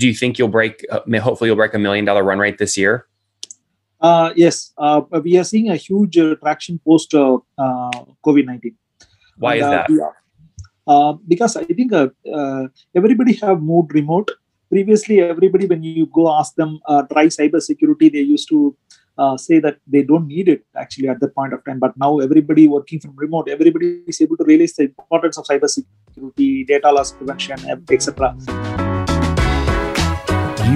do you think you'll break? Uh, hopefully, you'll break a million dollar run rate this year. Uh, yes, uh, we are seeing a huge uh, traction post uh, uh, COVID nineteen. Why and, is that? Because I think everybody have moved remote. Previously, everybody when you go ask them try cyber security, they used to uh, say that they don't need it actually at that point of time. But now everybody working from remote, everybody is able to realize the importance of cybersecurity, data loss prevention, etc.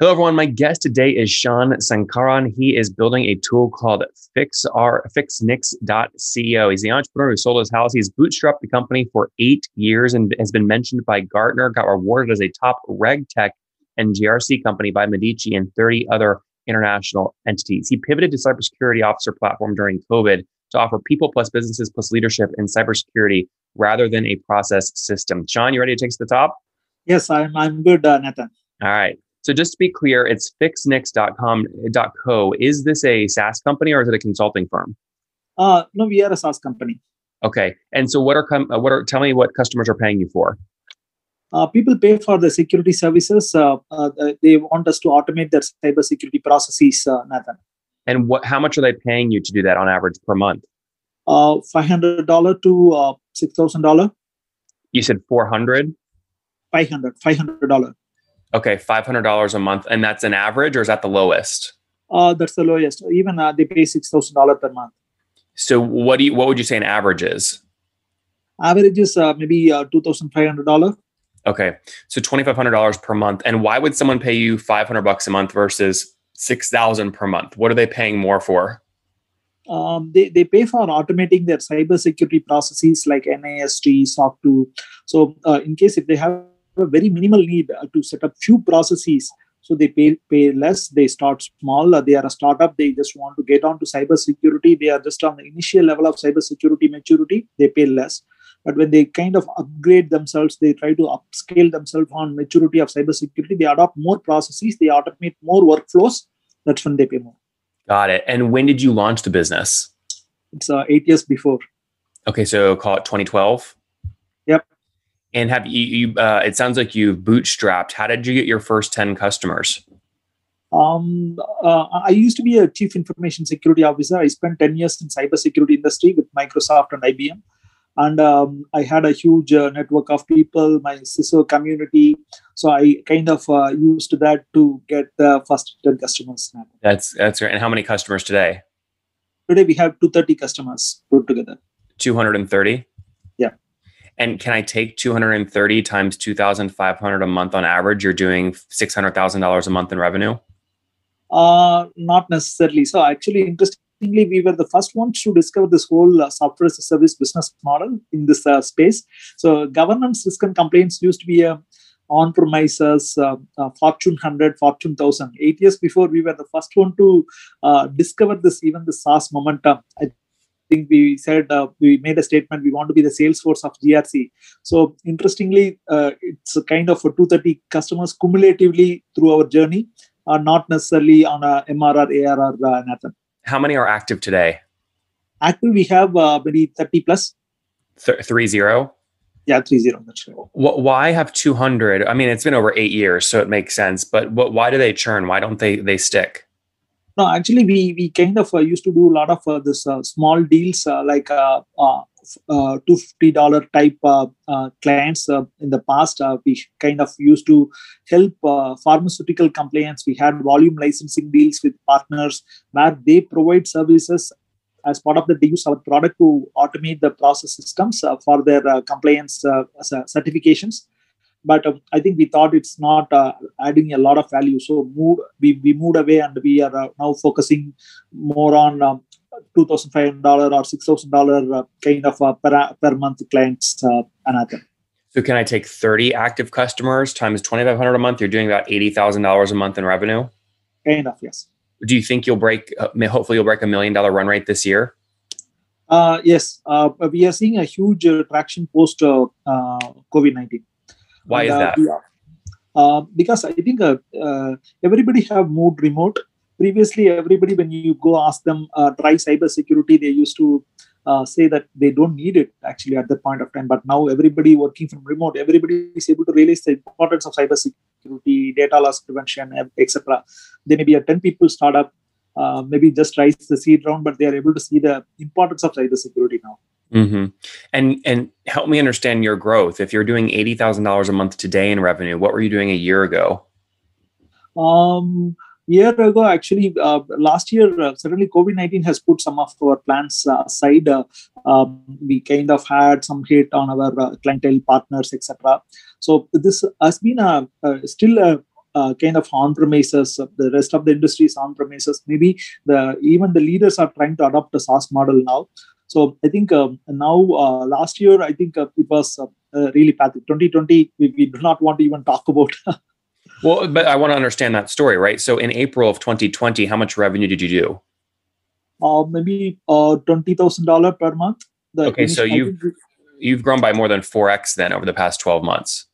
Hello, everyone. My guest today is Sean Sankaran. He is building a tool called FixR, FixNix.co. He's the entrepreneur who sold his house. He's bootstrapped the company for eight years and has been mentioned by Gartner, got rewarded as a top reg tech and GRC company by Medici and 30 other international entities. He pivoted to cybersecurity officer platform during COVID to offer people plus businesses plus leadership in cybersecurity rather than a process system. Sean, you ready to take us to the top? Yes, I'm, I'm good, uh, Nathan. All right. So just to be clear, it's fixnix.com.co. Is this a SaaS company or is it a consulting firm? Uh, no, we are a SaaS company. Okay. And so what are com- uh, what are tell me what customers are paying you for? Uh, people pay for the security services. Uh, uh, they want us to automate their cyber security processes, uh, Nathan. And what? How much are they paying you to do that on average per month? Uh, five hundred dollar to uh, six thousand dollar. You said four hundred. Five hundred. Five hundred dollar. Okay, five hundred dollars a month, and that's an average, or is that the lowest? Uh, that's the lowest. Even uh, they pay six thousand dollars per month. So, what do you? What would you say an average is? Average is uh, maybe uh, two thousand five hundred dollars. Okay, so twenty five hundred dollars per month. And why would someone pay you five hundred bucks a month versus six thousand per month? What are they paying more for? Um, they, they pay for automating their cybersecurity processes like NIST, SOC 2. So, uh, in case if they have a very minimal need to set up few processes. So they pay pay less they start small. They are a startup. They just want to get onto cyber security. They are just on the initial level of cyber security maturity. They pay less. But when they kind of upgrade themselves they try to upscale themselves on maturity of cyber security. They adopt more processes. They automate more workflows. That's when they pay more. Got it. And when did you launch the business? It's uh, eight years before. Okay so call it 2012 yep and have you, you uh, it sounds like you've bootstrapped. How did you get your first 10 customers? Um, uh, I used to be a chief information security officer. I spent 10 years in cybersecurity industry with Microsoft and IBM. And um, I had a huge uh, network of people, my CISO community. So I kind of uh, used that to get the first 10 customers. That's that's great. And how many customers today? Today we have 230 customers put together. 230? Yeah. And can I take 230 times 2,500 a month on average? You're doing $600,000 a month in revenue? Uh, not necessarily. So actually, interestingly, we were the first ones to discover this whole uh, software as a service business model in this uh, space. So governance risk and complaints used to be a on-premises uh, uh, Fortune 100, Fortune 1000. Eight years before, we were the first one to uh, discover this, even the SaaS momentum. I think we said uh, we made a statement we want to be the Salesforce of GRC. So interestingly, uh, it's a kind of a 230 customers cumulatively through our journey, uh, not necessarily on a MRR, ARR, uh, Nathan. How many are active today? Active, we have uh, maybe 30 plus. Th- three zero. Yeah, three zero. That's right. Wh- Why have 200? I mean, it's been over eight years, so it makes sense. But what, why do they churn? Why don't they they stick? No, actually, we we kind of uh, used to do a lot of uh, this uh, small deals like uh, uh, uh, two fifty dollar type uh, uh, clients in the past. We kind of used to help pharmaceutical compliance. We had volume licensing deals with partners where they provide services as part of the They use our product to automate the process systems for their compliance cer- certifications. But um, I think we thought it's not uh, adding a lot of value, so move, we we moved away and we are uh, now focusing more on um, two thousand five hundred dollar or six thousand dollar kind of uh, per per month clients. Uh, another. So can I take 30 active customers times 2,500 a month? You're doing about $80,000 a month in revenue. Kind of yes. Do you think you'll break? Uh, hopefully, you'll break a million dollar run rate this year. Uh, yes, uh, we are seeing a huge uh, traction post uh, uh, COVID nineteen. Why is uh, that? Uh, because I think uh, uh, everybody have moved remote. Previously, everybody when you go ask them uh, try cyber security, they used to uh, say that they don't need it actually at that point of time. But now everybody working from remote, everybody is able to realize the importance of cyber security, data loss prevention, etc. They may be a ten people startup, uh, maybe just rise the seed round, but they are able to see the importance of cyber security now. Hmm And and help me understand your growth. If you're doing eighty thousand dollars a month today in revenue, what were you doing a year ago? Um, year ago, actually, uh, last year, uh, suddenly COVID 19 has put some of our plans uh, aside. Uh, um, we kind of had some hit on our uh, clientele partners, etc. So, this has been a, a still a, a kind of on premises. The rest of the industry is on premises. Maybe the even the leaders are trying to adopt a SaaS model now. So, I think um, now, uh, last year, I think uh, it was uh, really pathetic. 2020, we, we do not want to even talk about. Well, but I want to understand that story, right? So in April of 2020, how much revenue did you do? uh, maybe uh, twenty thousand dollar per month. The Okay, so you've- You've grown by more than 4x then over the past 12 months.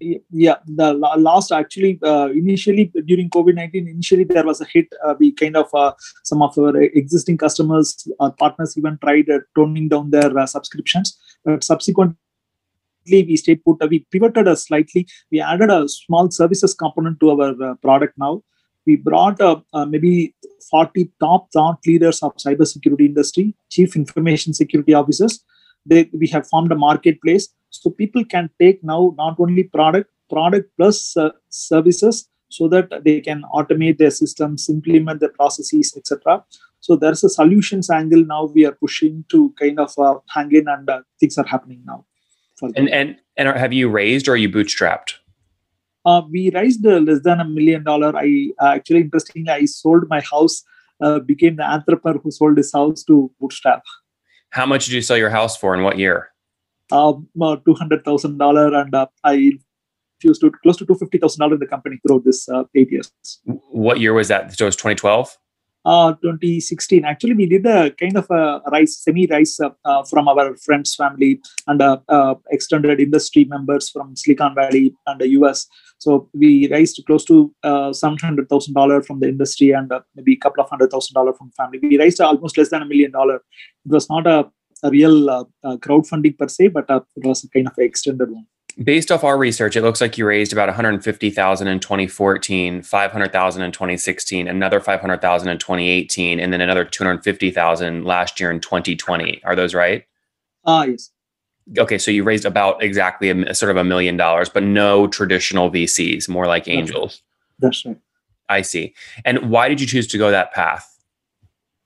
Yeah, the last actually uh, initially during COVID nineteen, initially there was a hit. Uh, we kind of uh, some of our existing customers, our partners even tried uh, toning down their uh, subscriptions, but subsequently we stayed put. Uh, we pivoted uh, slightly. We added a small services component to our uh, product now. We brought uh, uh, maybe 40 top thought leaders of cybersecurity industry, chief information security officers. They, we have formed a marketplace so people can take now not only product, product plus uh, services so that they can automate their systems, implement their processes, etc. So there's a solutions angle now we are pushing to kind of uh, hang in, and uh, things are happening now. And and and are- have you raised or are you bootstrapped? uh, we raised uh, less than a million dollar. I uh, actually, interestingly, I sold my house, uh, became the entrepreneur who sold his house to Bootstrap. How much did you sell your house for in what year? Um, uh, two hundred thousand dollar, and uh, I infused to close to two fifty thousand dollar in the company throughout this uh, eight years. What year was that? So it was 2012? Uh, 2016. Actually, we did a kind of a rise, semi-rise uh, uh, from our friends, family, and uh, extended industry members from Silicon Valley and the US. So we raised close to uh, seven hundred thousand dollar from the industry and maybe a couple of hundred thousand dollar from family. We raised almost less than a million dollar. It was not a, a real crowdfunding per se, but it was a kind of extended one. Based off our research, it looks like you raised about 150,000 in 2014, 500,000 in 2016, another 500,000 in 2018, and then another 250,000 last year in 2020. Are those right? Ah, yes. Okay, so you raised about exactly a, sort of a million dollars, but no traditional VCs, more like That's right. angels. That's right. I see. And why did you choose to go that path?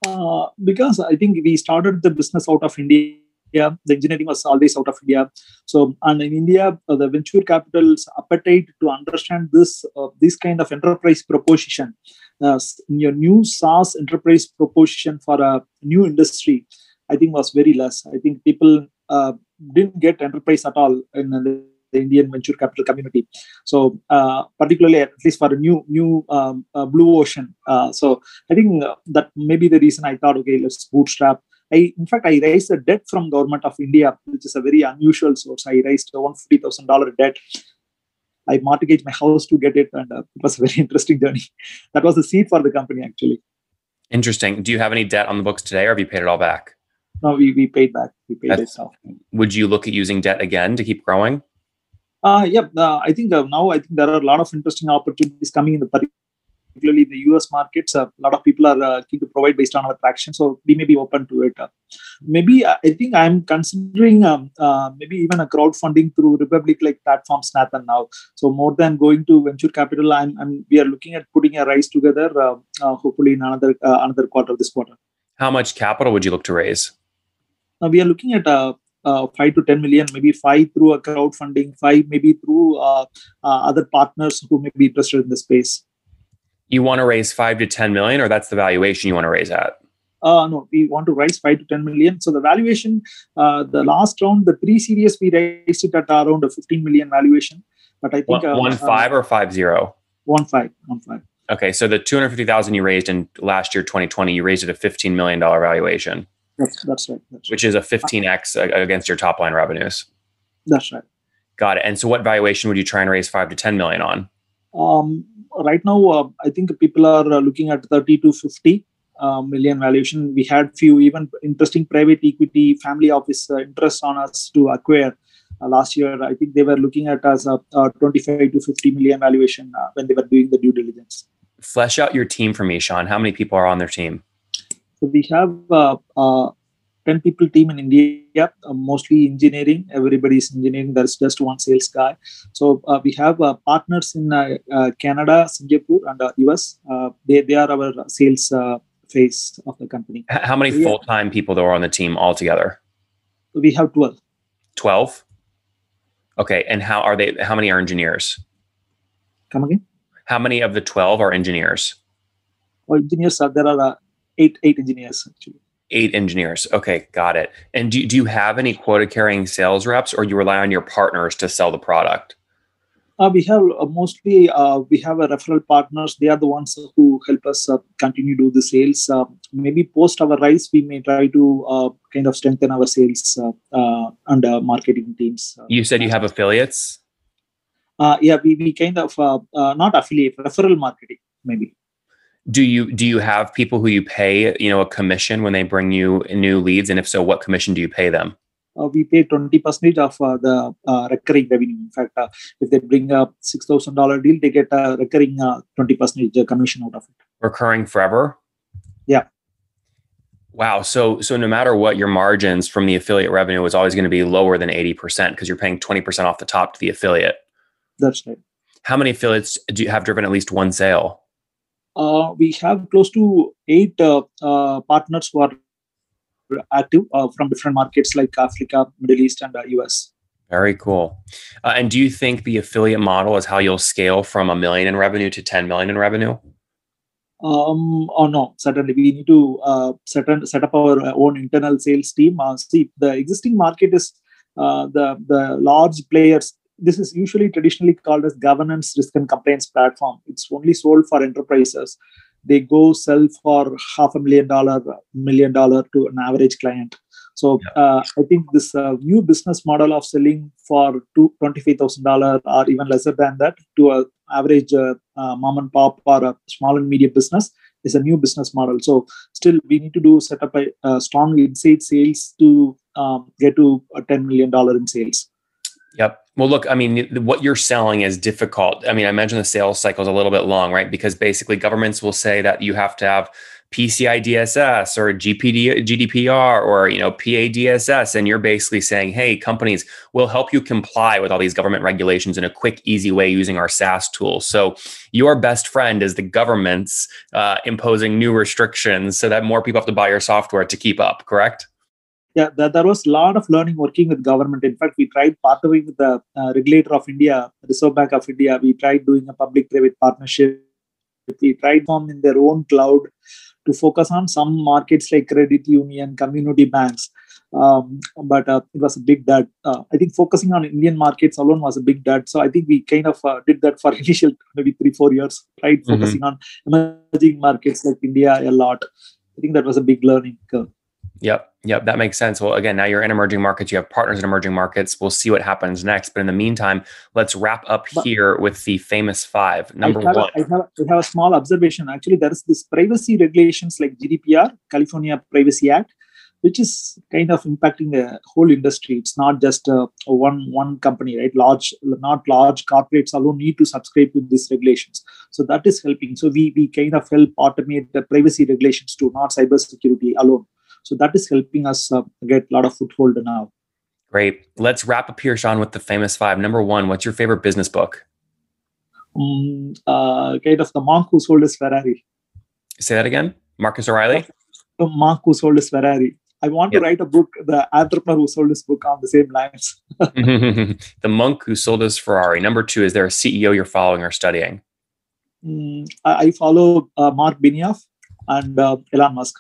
Uh, because I think we started the business out of India. Yeah, the engineering was always out of India. So, and in India, uh, the venture capital's appetite to understand this uh, this kind of enterprise proposition, uh, your new SaaS enterprise proposition for a new industry, I think was very less. I think people uh, didn't get enterprise at all in the, Indian venture capital community. So, uh, particularly at least for a new new um, uh, blue ocean. So, I think that may be the reason I thought, okay, let's bootstrap. I, in fact, I raised a debt from government of India, which is a very unusual source. I raised a one fifty thousand dollar debt. I mortgaged my house to get it, and uh, it was a very interesting journey. That was the seed for the company, actually. Interesting. Do you have any debt on the books today, or have you paid it all back? No, we, we paid back. We paid That's- it off. Would you look at using debt again to keep growing? Uh, yeah, uh, I think uh, now I think there are a lot of interesting opportunities coming in the particularly in the US markets. Uh, a lot of people are uh, keen to provide based on our traction, so we may be open to it. Uh, maybe I think I'm considering um, uh, maybe even a crowdfunding through Republic like platforms Nathan now. So more than going to venture capital, I'm, I'm we are looking at putting a rise together. Uh, uh, hopefully in another uh, another quarter this quarter. How much capital would you look to raise? Uh, we are looking at uh, uh, 5 to 10 million, maybe 5 through a crowdfunding, 5 maybe through uh, uh, other partners who may be interested in the space. You want to raise five to 10 million, or that's the valuation you want to raise at? Uh, no, we want to raise 5 to 10 million. So the valuation, uh, the last round, the pre series, we raised it at around a 15 million valuation. But I think One, uh, one uh, five or five zero? one five, one five. Okay, so the 250,000 you raised in last year, 2020, you raised it at a $15 million valuation, That's, that's right. That's right. which is a 15x against your top line revenues. That's right. Got it. And so what valuation would you try and raise five to 10 million on? Um, right now, uh, I think people are uh, looking at 30 to 50 uh, million valuation. We had few even interesting private equity family office uh, interest on us to acquire uh, last year. I think they were looking at us a, a 25 to 50 million valuation uh, when they were doing the due diligence. Flesh out your team for me, Sean. How many people are on their team? So we have uh, uh, 10 people team in India, uh, mostly engineering. Everybody is engineering. There's just one sales guy. So uh, we have uh, partners in uh, uh, Canada, Singapore, and uh, US. Uh, they, they are our sales uh, phase of the company. How many full time people there are on the team altogether? We have 12. 12? Okay. And how are they? How many are engineers? Come again? How many of the 12 are engineers? Or engineers, are, there are uh, eight, eight engineers actually. Eight engineers. Okay. Got it. And do, do you have any quota carrying sales reps or you rely on your partners to sell the product? Uh, we have uh, mostly uh, we have a referral partners. They are the ones who help us uh, continue do the sales. Uh, maybe post our rise, we may try to uh, kind of strengthen our sales uh, uh, and uh, marketing teams. You said you have affiliates? uh, yeah, we, we kind of uh, uh, not affiliate referral marketing maybe. Do you do you have people who you pay, you know, a commission when they bring you new leads? And if so, what commission do you pay them? Uh, we pay twenty percent of uh, the uh, recurring revenue. In fact, uh, if they bring a six thousand dollar deal, they get a recurring twenty percent commission out of it. recurring forever Yeah. wow so so no matter what your margins from the affiliate revenue is always going to be lower than 80% because you're paying 20% off the top to the affiliate That's right. how many affiliates do you have driven at least one sale uh, we have close to eight uh, uh, partners who are active uh, from different markets like Africa, Middle East, and uh, US. very cool uh, and do you think the affiliate model is how you'll scale from a million in revenue to 10 million in revenue Um, or no, certainly we need to uh, set, set up our own internal sales team. Uh, see, the existing market is uh, the the large players. This is usually traditionally called as governance, risk, and compliance platform. It's only sold for enterprises. They go sell for half a million dollar, million dollar to an average client. So uh, I think this uh, new business model of selling for two twenty five thousand dollar or even lesser than that to a average uh, uh, mom and pop or a small and medium business is a new business model. So still we need to do set up a, a strong inside sales to um, get to a ten million dollar in sales. Yep. Well, look, I mean, what you're selling is difficult. I mean, I imagine the sales cycle is a little bit long, right? Because basically, governments will say that you have to have PCI DSS or GPD, GDPR or you know PADSS, and you're basically saying, "Hey, companies, will help you comply with all these government regulations in a quick, easy way using our SaaS tool." So, your best friend is the governments uh, imposing new restrictions so that more people have to buy your software to keep up. Correct? Yeah there, there was a lot of learning working with government. In fact we tried partnering with the uh, regulator of india reserve bank of india. We tried doing a public private partnership. We tried them in their own cloud to focus on some markets like credit union community banks. Um, but uh, it was a big dud. Uh, i think focusing on indian markets alone was a big dud. So i think we kind of uh, did that for initial maybe three four years tried Mhm. focusing on emerging markets like india a lot. I think that was a big learning curve Yep. Yep. That makes sense. Well, again, now you're in emerging markets. You have partners in emerging markets. We'll see what happens next. But in the meantime, let's wrap up But- here with the famous five. Number I have, one. I, have, I have a small observation. Actually, there is this privacy regulations like GDPR, California Privacy Act. which is kind of impacting the whole industry. It's not just uh, one one company, right? Large, not large corporates alone need to subscribe to these regulations. So that is helping. So we we kind of help automate the privacy regulations too, not cybersecurity alone. So that is helping us uh, get a lot of foothold now. Great. Let's wrap up here, Sean, with the famous five. Number one, what's your favorite business book? Um, uh, kind of the monk who sold his Ferrari. Say that again. Marcus O'Reilly. The monk who sold his Ferrari. I want yep. to write a book, The Entrepreneur Who Sold His Book, on the same lines. the monk who sold his Ferrari. Number two, is there a CEO you're following or studying? Mm, I follow uh, Marc Benioff and uh, Elon Musk.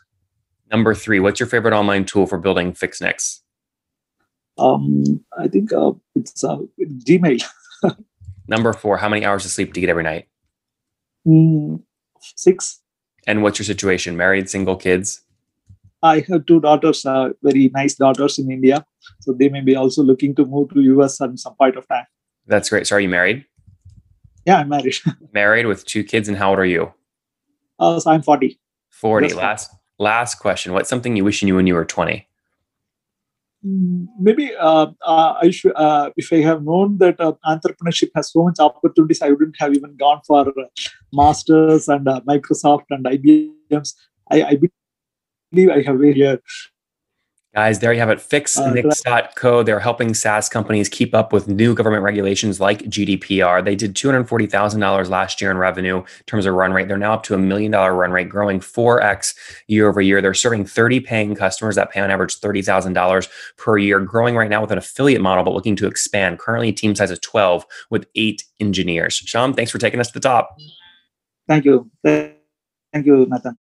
Number three, what's your favorite online tool for building FixNix? Um, I think uh, it's uh, Gmail. Number four, how many hours of sleep do you get every night? Mm, six. And what's your situation? Married, single, kids? I have two daughters, uh, very nice daughters in India. So they may be also looking to move to US at some point of time. That's great. So are you married? Yeah, I'm married. married with two kids, and how old are you? Uh, so I'm 40. 40. That's last last question. What's something you wish you knew when you were 20? Mm, maybe uh, uh, I should, uh, if I have known that uh, entrepreneurship has so much opportunities, I wouldn't have even gone for uh, masters and uh, Microsoft and IBM's. I, I believe I have here. Guys, there you have it. FixNix.co. They're helping SaaS companies keep up with new government regulations like GDPR. They did $240,000 last year in revenue in terms of run rate. They're now up to a million dollar run rate, growing 4x year over year. They're serving 30 paying customers that pay on average $30,000 per year, growing right now with an affiliate model, but looking to expand. Currently, team size of 12 with eight engineers. Sean, thanks for taking us to the top. Thank you. Thank you, Nathan.